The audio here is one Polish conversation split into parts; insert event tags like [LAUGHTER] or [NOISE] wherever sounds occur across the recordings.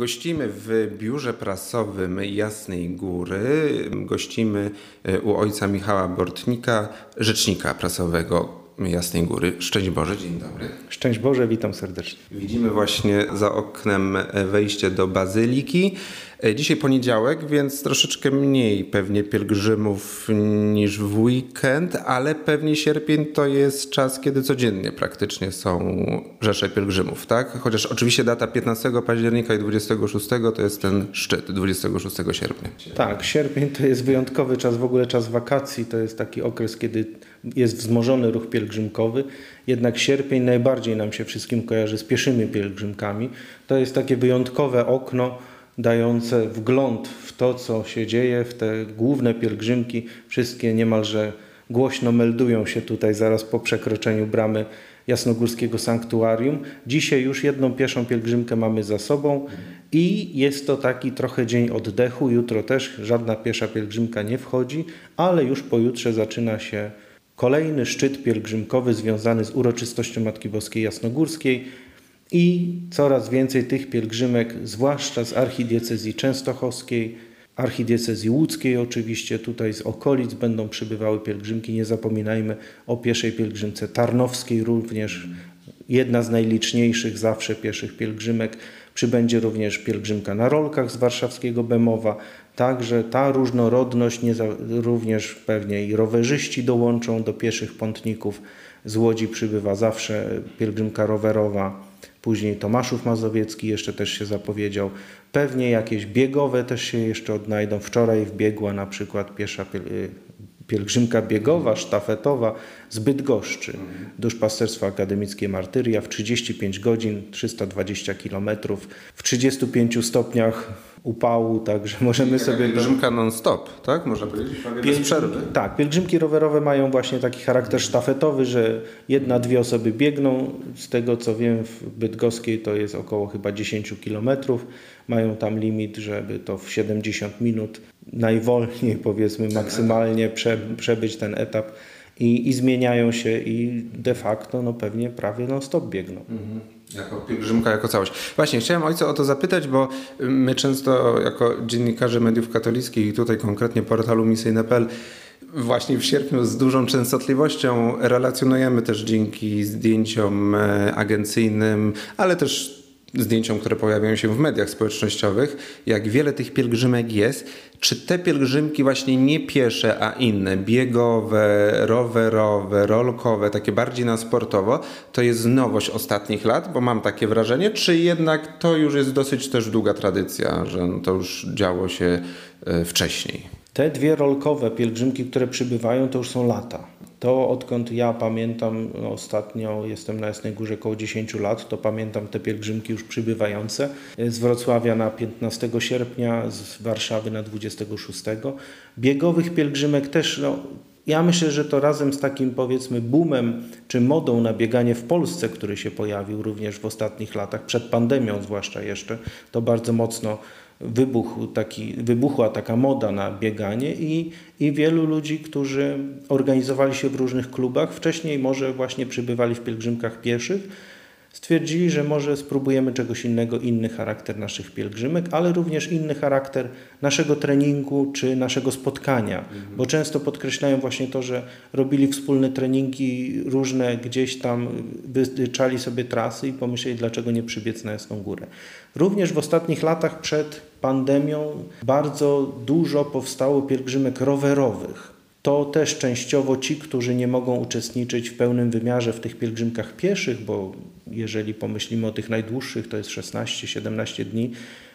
Gościmy w biurze prasowym Jasnej Góry. Gościmy e, u ojca Michała Bortnika, rzecznika prasowego Jasnej Góry. Szczęść Boże, dzień dobry. Szczęść Boże, witam serdecznie. Widzimy właśnie za oknem wejście do bazyliki. E, dzisiaj poniedziałek, więc troszeczkę mniej pewnie pielgrzymów niż w weekend, ale pewnie sierpień to jest czas, kiedy codziennie praktycznie są rzesze pielgrzymów, tak? Chociaż oczywiście data 15 października i 26 to jest ten szczyt 26 sierpnia. Tak, sierpień to jest wyjątkowy czas, w ogóle czas wakacji, to jest taki okres, kiedy jest wzmożony ruch pielgrzymkowy, jednak sierpień najbardziej nam się wszystkim kojarzy z pieszymi pielgrzymkami. To jest takie wyjątkowe okno, dające wgląd w to, co się dzieje, w te główne pielgrzymki. Wszystkie niemalże głośno meldują się tutaj zaraz po przekroczeniu bramy Jasnogórskiego Sanktuarium. Dzisiaj już jedną pieszą pielgrzymkę mamy za sobą i jest to taki trochę dzień oddechu. Jutro też żadna piesza pielgrzymka nie wchodzi, ale już pojutrze zaczyna się kolejny szczyt pielgrzymkowy związany z uroczystością Matki Boskiej Jasnogórskiej. I coraz więcej tych pielgrzymek, zwłaszcza z archidiecezji częstochowskiej, archidiecezji łódzkiej oczywiście, tutaj z okolic będą przybywały pielgrzymki. Nie zapominajmy o pieszej pielgrzymce tarnowskiej również, jedna z najliczniejszych zawsze pieszych pielgrzymek. Przybędzie również pielgrzymka na rolkach z warszawskiego Bemowa. Także ta różnorodność, również pewnie i rowerzyści dołączą do pieszych pątników. Z Łodzi przybywa zawsze pielgrzymka rowerowa Później Tomaszów Mazowiecki jeszcze też się zapowiedział. Pewnie jakieś biegowe też się jeszcze odnajdą. Wczoraj wbiegła na przykład piesza y, pielgrzymka biegowa, sztafetowa z Bydgoszczy. Duszpasterstwo Akademickie Martyria w 35 godzin, 320 kilometrów, w 35 stopniach upału, także [LAUGHS] możemy sobie... Pielgrzymka non-stop, tak? Można powiedzieć, bez przerwy. Tak, pielgrzymki rowerowe mają właśnie taki charakter sztafetowy, że jedna, dwie osoby biegną. Z tego co wiem w Bydgoskiej to jest około chyba 10 kilometrów. Mają tam limit, żeby to w 70 minut najwolniej [LAUGHS] powiedzmy maksymalnie prze, przebyć ten etap i, i zmieniają się i de facto no pewnie prawie non-stop biegną. Mhm. Jako pielgrzymka, jako całość. Właśnie, chciałem ojca o to zapytać, bo my często jako dziennikarze mediów katolickich i tutaj konkretnie portalu misyjne.pl właśnie w sierpniu z dużą częstotliwością relacjonujemy też dzięki zdjęciom e, agencyjnym, ale też zdjęciom, które pojawiają się w mediach społecznościowych, jak wiele tych pielgrzymek jest, czy te pielgrzymki właśnie nie piesze, a inne, biegowe, rowerowe, rolkowe, takie bardziej na sportowo, to jest nowość ostatnich lat, bo mam takie wrażenie, czy jednak to już jest dosyć też długa tradycja, że to już działo się e, wcześniej? Te dwie rolkowe pielgrzymki, które przybywają, to już są lata. To odkąd ja pamiętam, no ostatnio jestem na Jasnej Górze około 10 lat, to pamiętam te pielgrzymki już przybywające. Z Wrocławia na 15 sierpnia, z Warszawy na 26. Biegowych pielgrzymek też no, ja myślę, że to razem z takim powiedzmy boomem czy modą na bieganie w Polsce, który się pojawił również w ostatnich latach, przed pandemią zwłaszcza jeszcze, to bardzo mocno wybuchł taki, wybuchła taka moda na bieganie i, i wielu ludzi, którzy organizowali się w różnych klubach, wcześniej może właśnie przybywali w pielgrzymkach pieszych, stwierdzili, że może spróbujemy czegoś innego, inny charakter naszych pielgrzymek, ale również inny charakter naszego treningu czy naszego spotkania, mhm. bo często podkreślają właśnie to, że robili wspólne treningi różne gdzieś tam, wytyczali sobie trasy i pomyśleli, dlaczego nie przybiec na Jasną Górę. Również w ostatnich latach przed pandemią bardzo dużo powstało pielgrzymek rowerowych to też częściowo ci, którzy nie mogą uczestniczyć w pełnym wymiarze w tych pielgrzymkach pieszych, bo jeżeli pomyślimy o tych najdłuższych, to jest 16-17 dni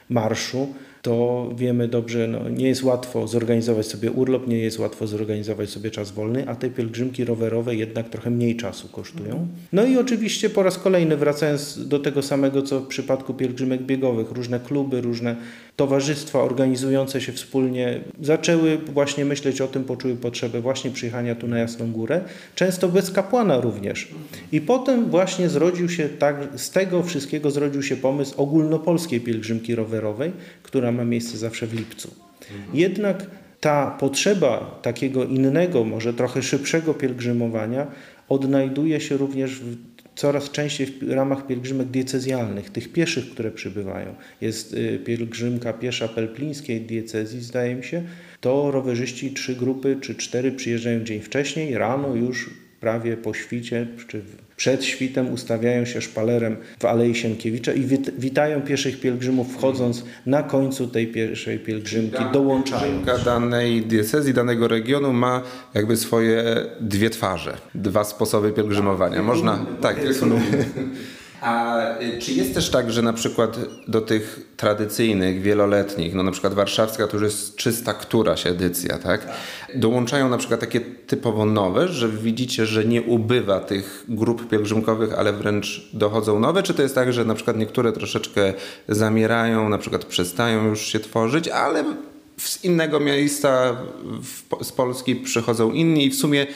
marszu, to wiemy dobrze, no, nie jest łatwo zorganizować sobie urlop, nie jest łatwo zorganizować sobie czas wolny, a te pielgrzymki rowerowe jednak trochę mniej czasu kosztują. No i oczywiście po raz kolejny, wracając do tego samego, co w przypadku pielgrzymek biegowych, różne kluby, różne towarzystwa organizujące się wspólnie zaczęły właśnie myśleć o tym, poczuły potrzebę właśnie przyjechania tu na Jasną Górę, często bez kapłana również. I potem właśnie zrodził się tak, z tego wszystkiego zrodził się pomysł ogólnopolskiej pielgrzymki rowerowej, która ma miejsce zawsze w lipcu. Jednak ta potrzeba takiego innego, może trochę szybszego pielgrzymowania odnajduje się również w coraz częściej w ramach pielgrzymek diecezjalnych, tych pieszych, które przybywają. Jest y, pielgrzymka piesza pelplińskiej diecezji, zdaje mi się. To rowerzyści trzy grupy czy cztery przyjeżdżają dzień wcześniej, rano już prawie po świcie czy przed świtem ustawiają się szpalerem w Alei Sienkiewicza i witają pieszych pielgrzymów wchodząc na końcu tej pierwszej pielgrzymki, dołączając. Pielgrzymka danej diecezji, danego regionu ma jakby swoje dwie twarze, dwa sposoby pielgrzymowania. Można, tak, A y, czy jest też tak, że na przykład do tych tradycyjnych, wieloletnich, no na przykład warszawska to już jest czysta któraś edycja, tak? Dołączają na przykład takie typowo nowe, że widzicie, że nie ubywa tych grup pielgrzymkowych, ale wręcz dochodzą nowe? Czy to jest tak, że na przykład niektóre troszeczkę zamierają, na przykład przestają już się tworzyć, ale z innego miejsca z Polski przychodzą inni i w sumie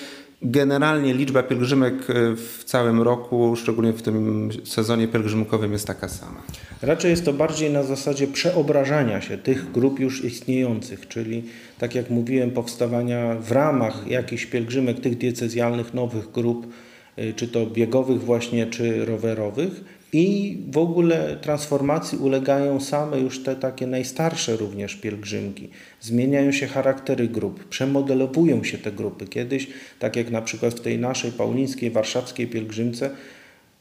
Generalnie liczba pielgrzymek e, w całym roku, szczególnie w tym sezonie pielgrzymkowym, jest taka sama. Raczej jest to bardziej na zasadzie przeobrażania się tych grup już istniejących, czyli tak jak mówiłem, powstawania w ramach jakichś pielgrzymek, tych diecezjalnych nowych grup, e, czy to biegowych właśnie, czy rowerowych i w ogóle transformacji ulegają same już te takie najstarsze również pielgrzymki. Zmieniają się charaktery grup, przemodelowują się te grupy. Kiedyś, tak jak na przykład w tej naszej paulińskiej, warszawskiej pielgrzymce,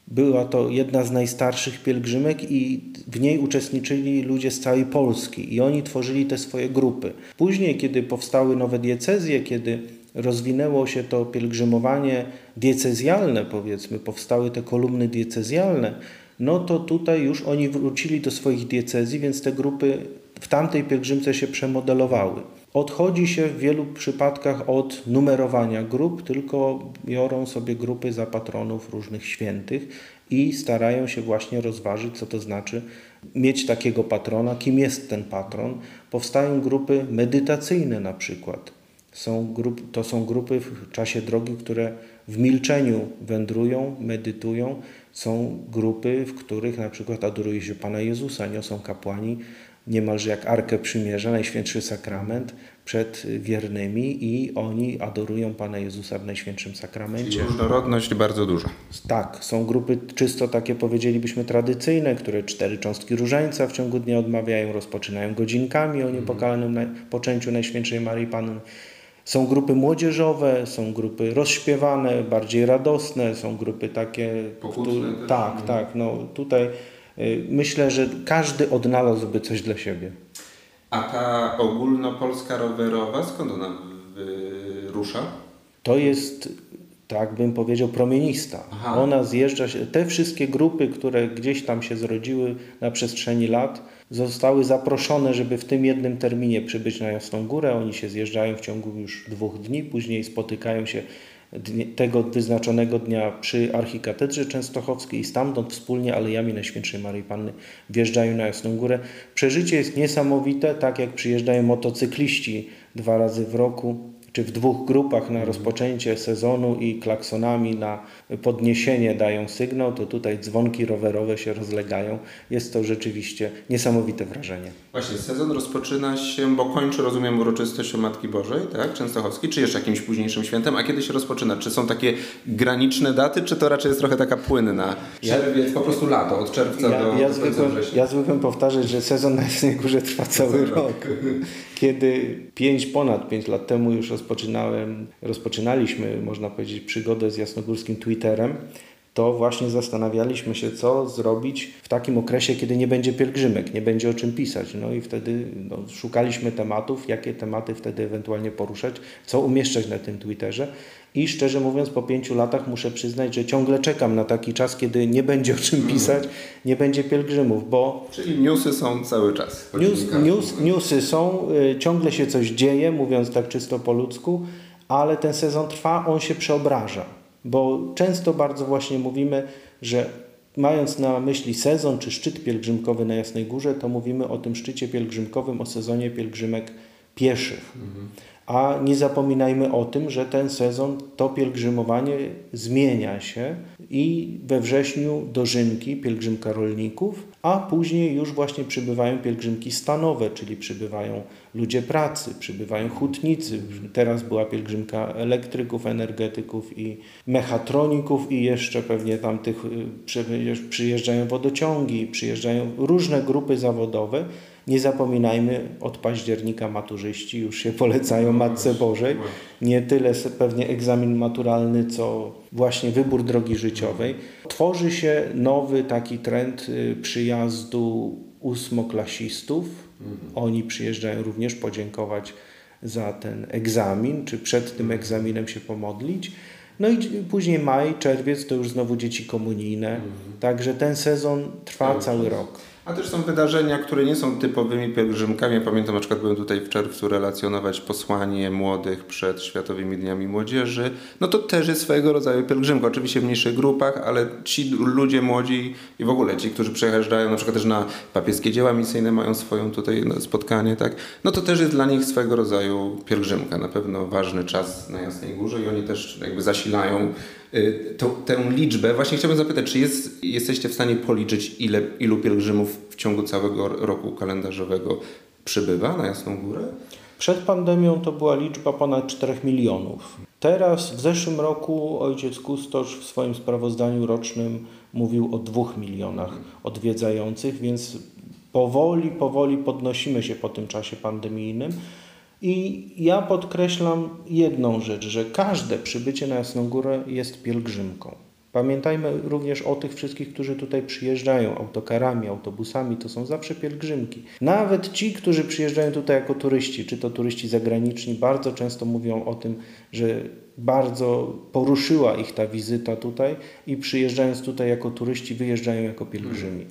była to jedna z najstarszych pielgrzymek i w niej uczestniczyli ludzie z całej Polski i oni tworzyli te swoje grupy. Później, kiedy powstały nowe diecezje, kiedy rozwinęło się to pielgrzymowanie diecezjalne, powiedzmy, powstały te kolumny diecezjalne, no to tutaj już oni wrócili do swoich diecezji, więc te grupy w tamtej pielgrzymce się przemodelowały. Odchodzi się w wielu przypadkach od numerowania grup, tylko biorą sobie grupy za patronów różnych świętych i starają się właśnie rozważyć, co to znaczy mieć takiego patrona, kim jest ten patron. Powstają grupy medytacyjne na przykład. Są grup, to są grupy w czasie drogi, które w milczeniu wędrują, medytują. Są grupy, w których na przykład adoruje się Pana Jezusa, niosą kapłani niemalże jak Arkę Przymierza, Najświętszy Sakrament przed wiernymi i oni adorują Pana Jezusa w Najświętszym Sakramencie. Czyli różnorodność bardzo duża. Tak, są grupy czysto takie powiedzielibyśmy tradycyjne, które cztery cząstki różańca w ciągu dnia odmawiają, rozpoczynają godzinkami o niepokalanym poczęciu Najświętszej Marii Panny. Są grupy młodzieżowe, są grupy rozśpiewane, bardziej radosne, są grupy takie... Które, Tak, mhm. tak. No, tutaj y, myślę, że każdy odnalazłby coś dla siebie. A ta ogólnopolska rowerowa, skąd ona rusza? To jest tak bym powiedział, promienista. Aha. Ona zjeżdża się, te wszystkie grupy, które gdzieś tam się zrodziły na przestrzeni lat, zostały zaproszone, żeby w tym jednym terminie przybyć na Jasną Górę. Oni się zjeżdżają w ciągu już dwóch dni, później spotykają się tego wyznaczonego dnia przy archikatedrze częstochowskiej i stamtąd wspólnie alejami Najświętszej Maryi Panny wjeżdżają na Jasną Górę. Przeżycie jest niesamowite, tak jak przyjeżdżają motocykliści dwa razy w roku czy w dwóch grupach na rozpoczęcie sezonu i klaksonami na podniesienie dają sygnał, to tutaj dzwonki rowerowe się rozlegają. Jest to rzeczywiście niesamowite wrażenie. Właśnie, sezon rozpoczyna się, bo kończy, rozumiem, uroczystość Matki Bożej, tak, Częstochowskiej, czy jeszcze jakimś późniejszym świętem, a kiedy się rozpoczyna? Czy są takie graniczne daty, czy to raczej jest trochę taka płynna? Czerwiec, ja, po prostu lato, od czerwca ja, do, ja do zwykłem, Ja zwykłem powtarzać, że sezon na Jasnej Górze trwa cały rok. Kiedy pięć, ponad pięć lat temu już rozpoczynałem, rozpoczynaliśmy, można powiedzieć, przygodę z jasnogórskim Twitterem, to właśnie zastanawialiśmy się, co zrobić w takim okresie, kiedy nie będzie pielgrzymek, nie będzie o czym pisać. No i wtedy no, szukaliśmy tematów, jakie tematy wtedy ewentualnie poruszać, co umieszczać na tym Twitterze. I szczerze mówiąc, po pięciu latach muszę przyznać, że ciągle czekam na taki czas, kiedy nie będzie o czym pisać, nie będzie pielgrzymów, bo... Czyli newsy są cały czas. News, news, newsy są, y, ciągle się coś dzieje, mówiąc tak czysto po ludzku, ale ten sezon trwa, on się przeobraża. Bo często bardzo właśnie mówimy, że mając na myśli sezon czy szczyt pielgrzymkowy na Jasnej Górze, to mówimy o tym szczycie pielgrzymkowym, o sezonie pielgrzymek pieszych. Mhm. A nie zapominajmy o tym, że ten sezon, to pielgrzymowanie zmienia się i we wrześniu dożynki, pielgrzymka rolników, a później już właśnie przybywają pielgrzymki stanowe, czyli przybywają ludzie pracy, przybywają hutnicy. Teraz była pielgrzymka elektryków, energetyków i mechatroników i jeszcze pewnie tam tych y, przyjeżdżają wodociągi, przyjeżdżają różne grupy zawodowe. Nie zapominajmy, od października maturzyści już się polecają Matce Bożej. Nie tyle pewnie egzamin maturalny, co właśnie wybór drogi życiowej. Tworzy się nowy taki trend y, przyjazdu ósmoklasistów. Oni przyjeżdżają również podziękować za ten egzamin, czy przed tym egzaminem się pomodlić. No i później maj, czerwiec to już znowu dzieci komunijne. Także ten sezon trwa cały rok. A też są wydarzenia, które nie są typowymi pielgrzymkami. Ja pamiętam, na przykład byłem tutaj w czerwcu relacjonować posłanie młodych przed Światowymi Dniami Młodzieży. No to też jest swojego rodzaju pielgrzymka, oczywiście w mniejszych grupach, ale ci ludzie młodzi i w ogóle ci, którzy przyjeżdżają na przykład też na papieskie dzieła misyjne, mają swoją tutaj spotkanie, tak? No to też jest dla nich swego rodzaju pielgrzymka. Na pewno ważny czas na Jasnej Górze i oni też jakby zasilają to, tę liczbę. Właśnie chciałbym zapytać, czy jest, jesteście w stanie policzyć, ile, ilu pielgrzymów w ciągu całego roku kalendarzowego przybywa na Jasną Górę? Przed pandemią to była liczba ponad 4 milionów. Teraz, w zeszłym roku, ojciec Kustosz w swoim sprawozdaniu rocznym mówił o 2 milionach odwiedzających, więc powoli, powoli podnosimy się po tym czasie pandemijnym. I ja podkreślam jedną rzecz, że każde przybycie na Jasną Górę jest pielgrzymką. Pamiętajmy również o tych wszystkich, którzy tutaj przyjeżdżają autokarami, autobusami, to są zawsze pielgrzymki. Nawet ci, którzy przyjeżdżają tutaj jako turyści, czy to turyści zagraniczni, bardzo często mówią o tym, że bardzo poruszyła ich ta wizyta tutaj i przyjeżdżając tutaj jako turyści, wyjeżdżają jako pielgrzymi.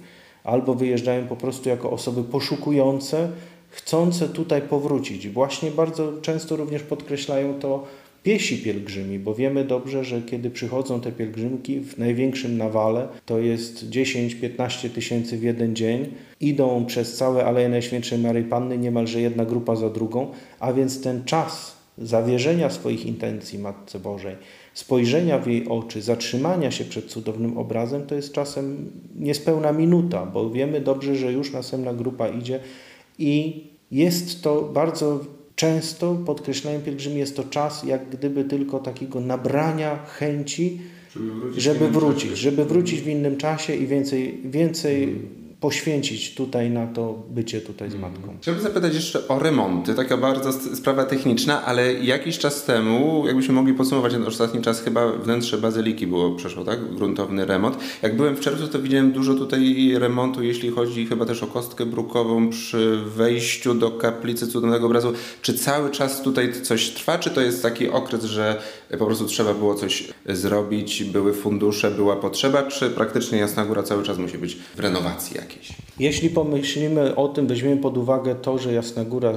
Albo wyjeżdżają po prostu jako osoby poszukujące chcące tutaj powrócić. Właśnie bardzo często również podkreślają to piesi pielgrzymi, bo wiemy dobrze, że kiedy przychodzą te pielgrzymki w największym nawale, to jest 10-15 tysięcy w jeden dzień, idą przez całe Aleje Najświętszej Maryi Panny, niemalże jedna grupa za drugą, a więc ten czas zawierzenia swoich intencji Matce Bożej, spojrzenia w jej oczy, zatrzymania się przed cudownym obrazem, to jest czasem niespełna minuta, bo wiemy dobrze, że już następna grupa idzie i jest to bardzo często, podkreślają pielgrzymi, jest to czas jak gdyby tylko takiego nabrania chęci, żeby wrócić, żeby wrócić, żeby wrócić w innym czasie i więcej, więcej hmm poświęcić tutaj na to bycie tutaj z mhm. matką. Chciałbym zapytać jeszcze o remonty. Taka bardzo sprawa techniczna, ale jakiś czas temu, jakbyśmy mogli podsumować ten ostatni czas, chyba wnętrze bazyliki było, przeszło, tak? Gruntowny remont. Jak byłem w czerwcu, to widziałem dużo tutaj remontu, jeśli chodzi chyba też o kostkę brukową przy wejściu do kaplicy Cudownego Obrazu. Czy cały czas tutaj coś trwa, czy to jest taki okres, że po prostu trzeba było coś zrobić, były fundusze, była potrzeba, czy praktycznie Jasna Góra cały czas musi być w renowacji jakiejś? Jeśli pomyślimy o tym, weźmiemy pod uwagę to, że Jasna Góra,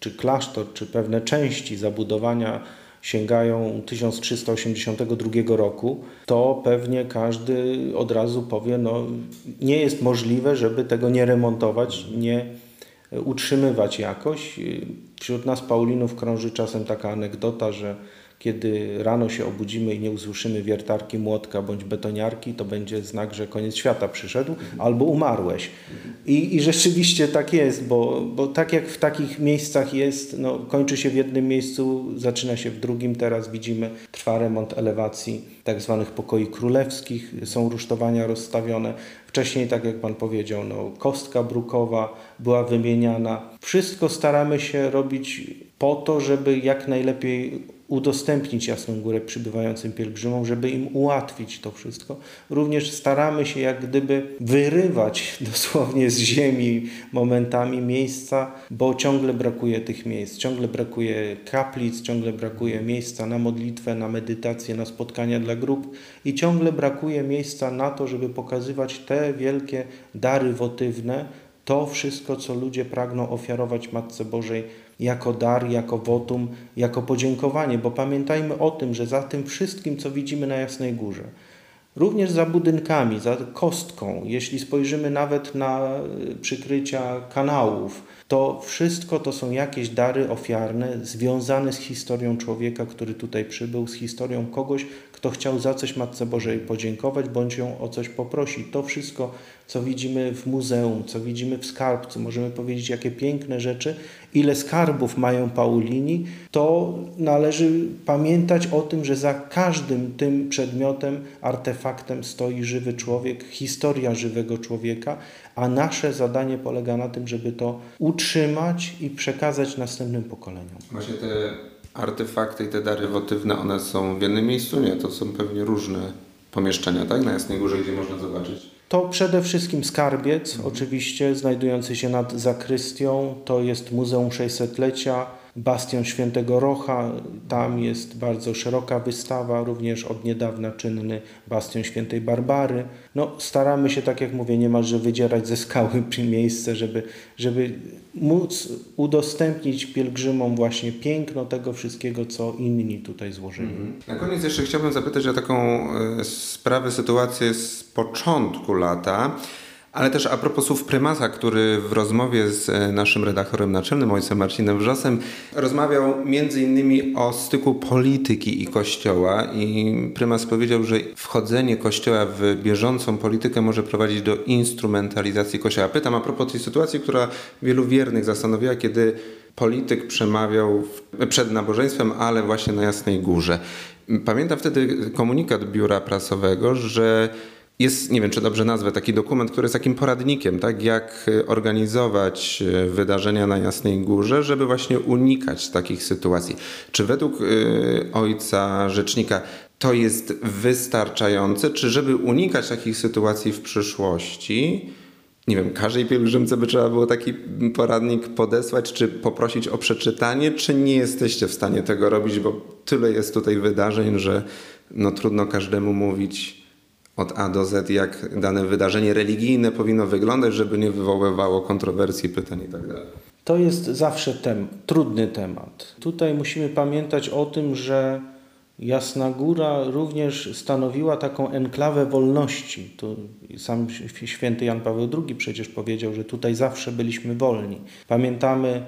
czy klasztor, czy pewne części zabudowania sięgają 1382 roku, to pewnie każdy od razu powie, no nie jest możliwe, żeby tego nie remontować, nie utrzymywać jakoś. Wśród nas Paulinów krąży czasem taka anegdota, że kiedy rano się obudzimy i nie usłyszymy wiertarki, młotka bądź betoniarki, to będzie znak, że koniec świata przyszedł albo umarłeś. I, i rzeczywiście tak jest, bo, bo tak jak w takich miejscach jest, no, kończy się w jednym miejscu, zaczyna się w drugim. Teraz widzimy, trwa remont elewacji tak zwanych pokoi królewskich, są rusztowania rozstawione. Wcześniej, tak jak Pan powiedział, no, kostka brukowa była wymieniana. Wszystko staramy się robić po to, żeby jak najlepiej udostępnić Jasną Górę przybywającym pielgrzymom, żeby im ułatwić to wszystko. Również staramy się jak gdyby wyrywać [LAUGHS] dosłownie z ziemi momentami miejsca, bo ciągle brakuje tych miejsc, ciągle brakuje kaplic, ciągle brakuje miejsca na modlitwę, na medytację, na spotkania dla grup i ciągle brakuje miejsca na to, żeby pokazywać te wielkie dary wotywne, to wszystko, co ludzie pragną ofiarować Matce Bożej jako dar, jako wotum, jako podziękowanie, bo pamiętajmy o tym, że za tym wszystkim, co widzimy na Jasnej Górze, Również za budynkami, za kostką, jeśli spojrzymy nawet na przykrycia kanałów, to wszystko to są jakieś dary ofiarne związane z historią człowieka, który tutaj przybył, z historią kogoś, kto chciał za coś Matce Bożej podziękować, bądź ją o coś poprosić. To wszystko, co widzimy w muzeum, co widzimy w skarbcu, możemy powiedzieć, jakie piękne rzeczy, ile skarbów mają Paulini, to należy pamiętać o tym, że za każdym tym przedmiotem, artefaktem stoi żywy człowiek, historia żywego człowieka, a nasze zadanie polega na tym, żeby to utrzymać i przekazać następnym pokoleniom. Właśnie te artefakty i te dary wotywne, one są w jednym miejscu? Nie, to są pewnie różne pomieszczenia, tak? Na Jasnej Górze, gdzie można zobaczyć. To przede wszystkim skarbiec, mhm. oczywiście, znajdujący się nad zakrystią. To jest Muzeum 600-lecia Bastion Świętego Rocha, tam jest bardzo szeroka wystawa, również od niedawna czynny Bastion Świętej Barbary. No, staramy się, tak jak mówię, niemalże wydzierać ze skały [LAUGHS] miejsce, żeby, żeby móc udostępnić pielgrzymom właśnie piękno tego wszystkiego, co inni tutaj złożyli. Mhm. Na koniec jeszcze chciałbym zapytać o taką e, sprawę, sytuację z początku lata. Ale też a propos słów prymasa, który w rozmowie z e, naszym redaktorem naczelnym, ojcem Marcinem Wrzosem, rozmawiał między innymi o styku polityki i kościoła i prymas powiedział, że wchodzenie kościoła w bieżącą politykę może prowadzić do instrumentalizacji kościoła. Pytam a propos tej sytuacji, która wielu wiernych zastanowiła, kiedy polityk przemawiał przed nabożeństwem, ale właśnie na Jasnej Górze. Pamiętam wtedy komunikat biura prasowego, że jest, nie wiem czy dobrze nazwę, taki dokument, który jest takim poradnikiem, tak, jak organizować e, wydarzenia na Jasnej Górze, żeby właśnie unikać takich sytuacji. Czy według y, ojca rzecznika to jest wystarczające, czy żeby unikać takich sytuacji w przyszłości, nie wiem, każdej pielgrzymce by trzeba było taki poradnik podesłać, czy poprosić o przeczytanie, czy nie jesteście w stanie tego robić, bo tyle jest tutaj wydarzeń, że no trudno każdemu mówić od A do Z, jak dane wydarzenie religijne powinno wyglądać, żeby nie wywoływało kontrowersji, pytań itd. Tak to jest zawsze tem, trudny temat. Tutaj musimy pamiętać o tym, że Jasna Góra również stanowiła taką enklawę wolności. To sam święty Jan Paweł II przecież powiedział, że tutaj zawsze byliśmy wolni. Pamiętamy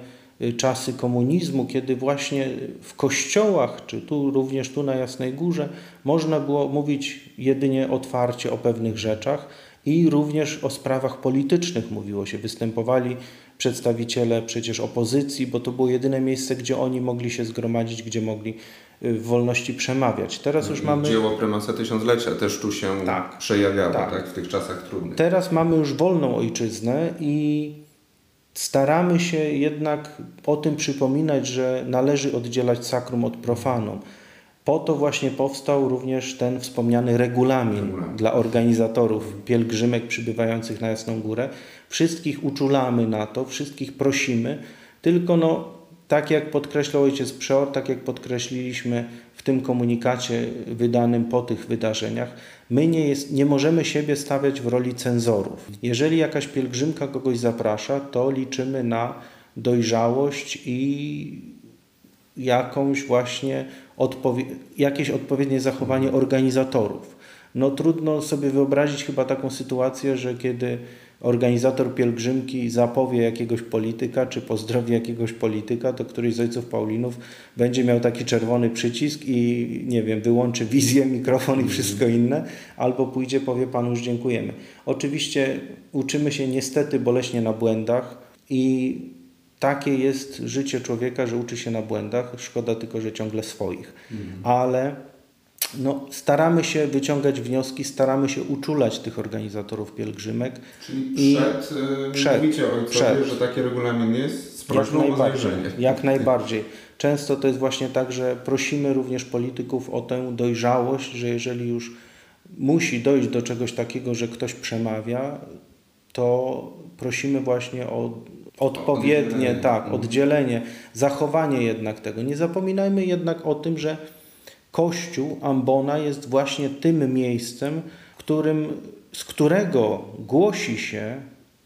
czasy komunizmu, kiedy właśnie w kościołach, czy tu również tu na Jasnej Górze, można było mówić jedynie otwarcie o pewnych rzeczach i również o sprawach politycznych mówiło się. Występowali przedstawiciele przecież opozycji, bo to było jedyne miejsce, gdzie oni mogli się zgromadzić, gdzie mogli y, w wolności przemawiać. Teraz już mamy... Dzieło prymasa tysiąclecia też tu się tak, przejawiało tak. tak. w tych czasach trudnych. Teraz mamy już wolną ojczyznę i Staramy się jednak o tym przypominać, że należy oddzielać sakrum od profanum. Po to właśnie powstał również ten wspomniany regulamin, regulamin, dla organizatorów pielgrzymek przybywających na Jasną Górę. Wszystkich uczulamy na to, wszystkich prosimy, tylko no, tak jak podkreślał ojciec Przeor, tak jak podkreśliliśmy w tym komunikacie wydanym po tych wydarzeniach, my nie, jest, nie możemy siebie stawiać w roli cenzorów. Jeżeli jakaś pielgrzymka kogoś zaprasza, to liczymy na dojrzałość i jakąś właśnie odpowie jakieś odpowiednie zachowanie organizatorów. No trudno sobie wyobrazić chyba taką sytuację, że kiedy organizator pielgrzymki zapowie jakiegoś polityka, czy pozdrowi jakiegoś polityka, to któryś z ojców Paulinów będzie miał taki czerwony przycisk i nie wiem, wyłączy wizję, [LAUGHS] mikrofon i mhm. wszystko inne, albo pójdzie, powie Panu już dziękujemy. Oczywiście uczymy się niestety boleśnie na błędach i takie jest życie człowieka, że uczy się na błędach. Szkoda tylko, że ciągle swoich. Mhm. Ale no, staramy się wyciągać wnioski, staramy się uczulać tych organizatorów pielgrzymek. Czyli i przed, yy, przed mówicie ojcowie, przed. że taki regulamin jest z prośbą jak najbardziej, jak najbardziej. Często to jest właśnie tak, że prosimy również polityków o tę dojrzałość, że jeżeli już musi dojść do czegoś takiego, że ktoś przemawia, to prosimy właśnie o odpowiednie, oddzielenie. tak, oddzielenie, zachowanie jednak tego. Nie zapominajmy jednak o tym, że Kościół Ambona jest właśnie tym miejscem, którym, z którego głosi się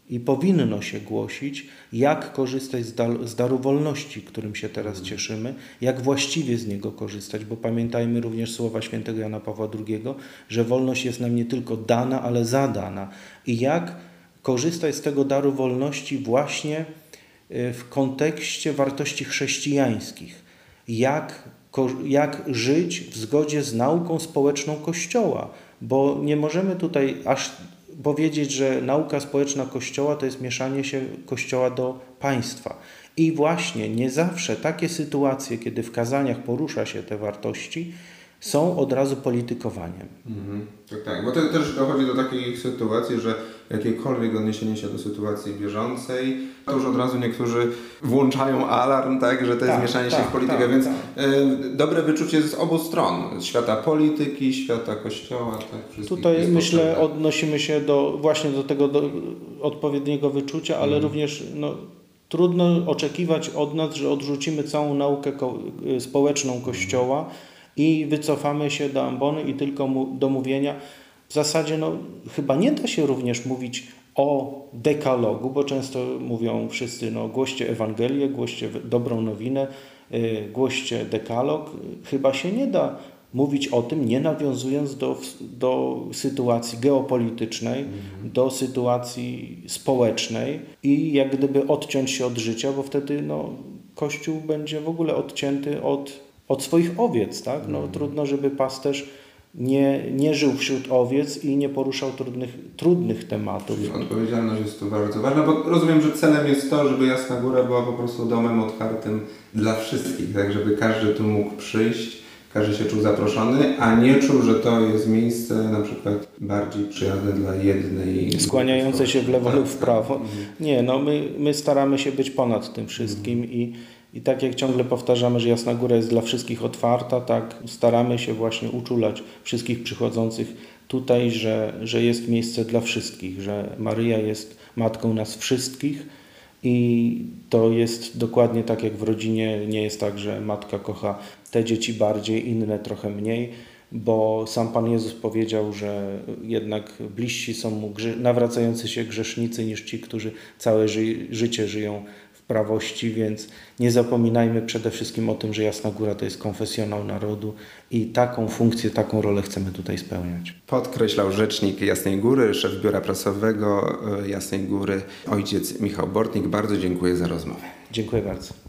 i powinno się głosić, jak korzystać z, dar, z daru wolności, którym się teraz cieszymy, jak właściwie z niego korzystać, bo pamiętajmy również słowa świętego Jana Pawła II, że wolność jest nam nie tylko dana, ale zadana. I jak korzystać z tego daru wolności właśnie y, w kontekście wartości chrześcijańskich. Jak, jak żyć w zgodzie z nauką społeczną Kościoła, bo nie możemy tutaj aż powiedzieć, że nauka społeczna Kościoła to jest mieszanie się Kościoła do państwa. I właśnie nie zawsze takie sytuacje, kiedy w kazaniach porusza się te wartości, są od razu politykowaniem. Mhm. Tak, tak, bo to też dochodzi do takich sytuacji, że jakiekolwiek odniesienie się do sytuacji bieżącej, to już od razu niektórzy włączają alarm, tak, że to jest tak, mieszanie tak, się w politykę, tak, więc tak. E, dobre wyczucie z obu stron, świata polityki, świata kościoła. Tak, Tutaj myślę odnosimy się do właśnie do tego do odpowiedniego wyczucia, ale mhm. również no, trudno oczekiwać od nas, że odrzucimy całą naukę społeczną Kościoła, i wycofamy się do ambony i tylko do mówienia. W zasadzie no, chyba nie da się również mówić o dekalogu, bo często mówią wszyscy, no głoście Ewangelię, głoście dobrą nowinę, yy, głoście dekalog. Chyba się nie da mówić o tym, nie nawiązując do, do sytuacji geopolitycznej, mm -hmm. do sytuacji społecznej i jak gdyby odciąć się od życia, bo wtedy no, Kościół będzie w ogóle odcięty od od swoich owiec. Tak? No, mm. Trudno, żeby pasterz nie, nie żył wśród owiec i nie poruszał trudnych, trudnych tematów. Odpowiedzialność jest tu bardzo ważna, bo rozumiem, że celem jest to, żeby Jasna Góra była po prostu domem otwartym dla wszystkich, tak żeby każdy tu mógł przyjść, każdy się czuł zaproszony, a nie czuł, że to jest miejsce na przykład bardziej przyjazne dla jednej. Skłaniające się w lewo lub w prawo. Tak. Nie, no my, my staramy się być ponad tym wszystkim i i tak jak ciągle powtarzamy, że Jasna Góra jest dla wszystkich otwarta, tak staramy się właśnie uczulać wszystkich przychodzących tutaj, że, że jest miejsce dla wszystkich, że Maryja jest matką nas wszystkich i to jest dokładnie tak jak w rodzinie. Nie jest tak, że matka kocha te dzieci bardziej, inne trochę mniej, bo sam Pan Jezus powiedział, że jednak bliżsi są mu nawracający się grzesznicy niż ci, którzy całe ży życie żyją prawości, więc nie zapominajmy przede wszystkim o tym, że Jasna Góra to jest konfesjonał narodu i taką funkcję, taką rolę chcemy tutaj spełniać. Podkreślał rzecznik Jasnej Góry, szef biura prasowego e, Jasnej Góry, ojciec Michał Bortnik. Bardzo dziękuję za rozmowę. Dziękuję bardzo.